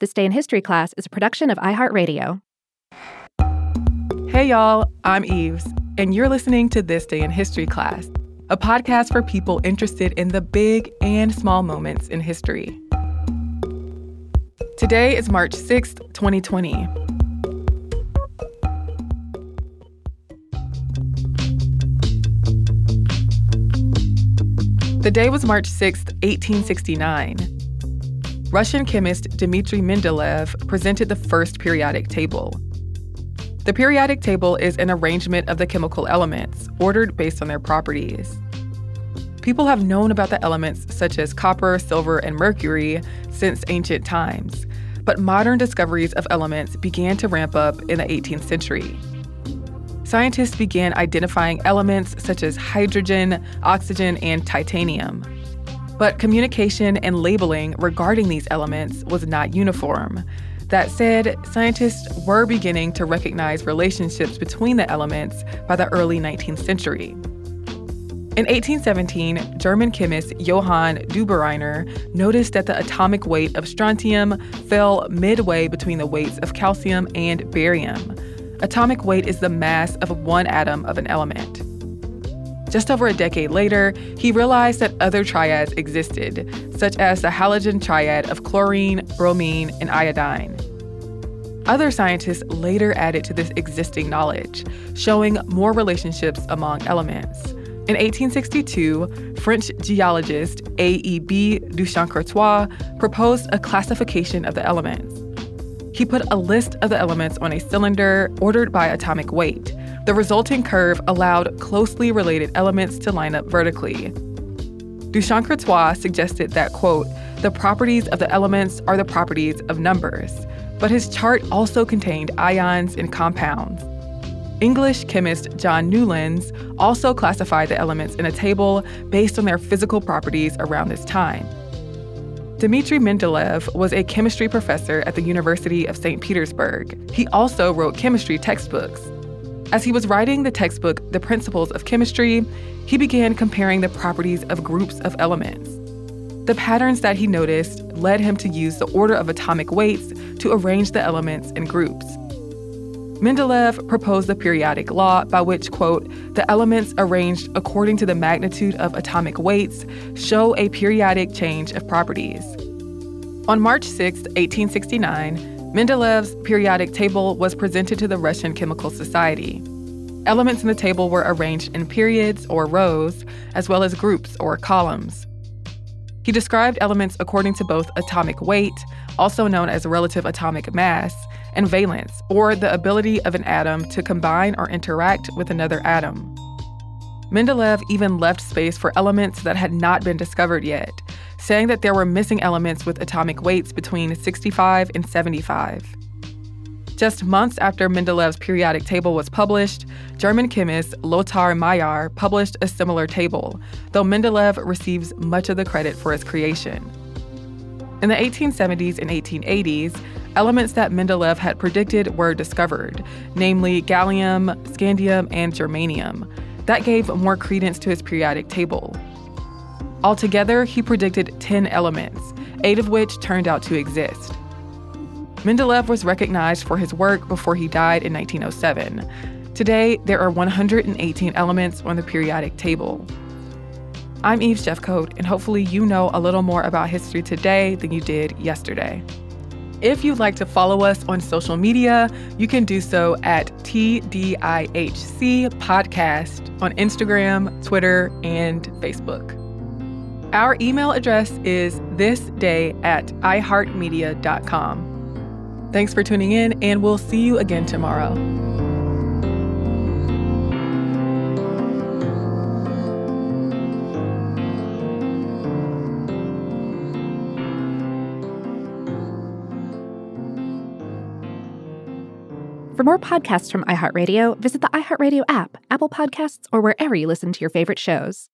This Day in History class is a production of iHeartRadio. Hey, y'all, I'm Eves, and you're listening to This Day in History class, a podcast for people interested in the big and small moments in history. Today is March 6th, 2020. The day was March 6th, 1869. Russian chemist Dmitri Mendeleev presented the first periodic table. The periodic table is an arrangement of the chemical elements, ordered based on their properties. People have known about the elements such as copper, silver, and mercury since ancient times, but modern discoveries of elements began to ramp up in the 18th century. Scientists began identifying elements such as hydrogen, oxygen, and titanium. But communication and labeling regarding these elements was not uniform. That said, scientists were beginning to recognize relationships between the elements by the early 19th century. In 1817, German chemist Johann Döbereiner noticed that the atomic weight of strontium fell midway between the weights of calcium and barium. Atomic weight is the mass of one atom of an element. Just over a decade later, he realized that other triads existed, such as the halogen triad of chlorine, bromine, and iodine. Other scientists later added to this existing knowledge, showing more relationships among elements. In 1862, French geologist A.E.B. du Chancourtois proposed a classification of the elements. He put a list of the elements on a cylinder ordered by atomic weight, the resulting curve allowed closely related elements to line up vertically. Du Chancourtois suggested that, quote, the properties of the elements are the properties of numbers, but his chart also contained ions and compounds. English chemist John Newlands also classified the elements in a table based on their physical properties around this time. Dmitri Mendeleev was a chemistry professor at the University of St. Petersburg. He also wrote chemistry textbooks. As he was writing the textbook, The Principles of Chemistry, he began comparing the properties of groups of elements. The patterns that he noticed led him to use the order of atomic weights to arrange the elements in groups. Mendeleev proposed the periodic law by which, quote, the elements arranged according to the magnitude of atomic weights show a periodic change of properties. On March 6, 1869, Mendeleev's periodic table was presented to the Russian Chemical Society. Elements in the table were arranged in periods or rows, as well as groups or columns. He described elements according to both atomic weight, also known as relative atomic mass, and valence, or the ability of an atom to combine or interact with another atom. Mendeleev even left space for elements that had not been discovered yet, saying that there were missing elements with atomic weights between 65 and 75. Just months after Mendeleev's periodic table was published, German chemist Lothar Meyer published a similar table, though Mendeleev receives much of the credit for its creation. In the 1870s and 1880s, elements that Mendeleev had predicted were discovered, namely gallium, scandium, and germanium. That gave more credence to his periodic table. Altogether, he predicted 10 elements, eight of which turned out to exist. Mendeleev was recognized for his work before he died in 1907. Today, there are 118 elements on the periodic table. I'm Eves Jeffcoat, and hopefully, you know a little more about history today than you did yesterday. If you'd like to follow us on social media, you can do so at TDIHC Podcast on Instagram, Twitter, and Facebook. Our email address is thisday at iheartmedia.com. Thanks for tuning in, and we'll see you again tomorrow. For more podcasts from iHeartRadio, visit the iHeartRadio app, Apple Podcasts, or wherever you listen to your favorite shows.